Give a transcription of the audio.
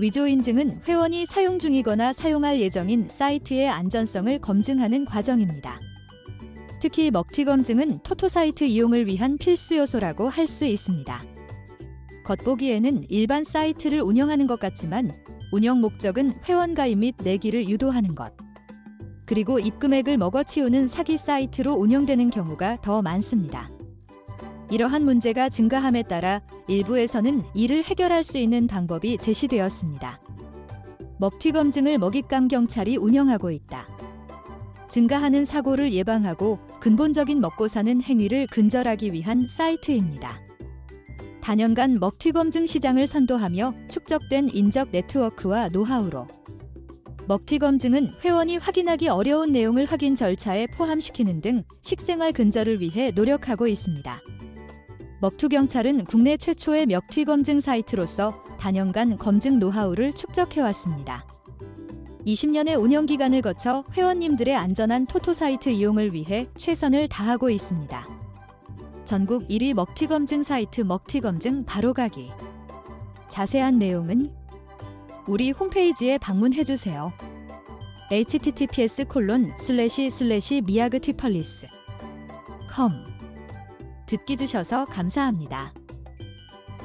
위조 인증은 회원이 사용 중이거나 사용할 예정인 사이트의 안전성을 검증하는 과정입니다. 특히 먹튀 검증은 토토 사이트 이용을 위한 필수 요소라고 할 수 있습니다. 겉보기에는 일반 사이트를 운영하는 것 같지만 운영 목적은 회원 가입 및 내기를 유도하는 것. 그리고 입금액을 먹어치우는 사기 사이트로 운영되는 경우가 더 많습니다. 이러한 문제가 증가함에 따라 일부에서는 이를 해결할 수 있는 방법이 제시되었습니다. 먹튀 검증을 먹잇감 경찰이 운영하고 있다. 증가하는 사고를 예방하고 근본적인 먹고 사는 행위를 근절하기 위한 사이트입니다. 단연간 먹튀 검증 시장을 선도하며 축적된 인적 네트워크와 노하우로 먹튀 검증은 회원이 확인하기 어려운 내용을 확인 절차에 포함시키는 등 식생활 근절을 위해 노력하고 있습니다. 먹투 경찰은 국내 최초의 먹튀 검증 사이트로서 단연간 검증 노하우를 축적해왔습니다. 20년의 운영 기간을 거쳐 회원님들의 안전한 토토 사이트 이용을 위해 최선을 다하고 있습니다. 전국 1위 먹튀 검증 사이트 먹튀 검증 바로가기. 자세한 내용은 우리 홈페이지에 방문해 주세요. https 미야그 튀펄리스 컴 듣기 주셔서 감사합니다.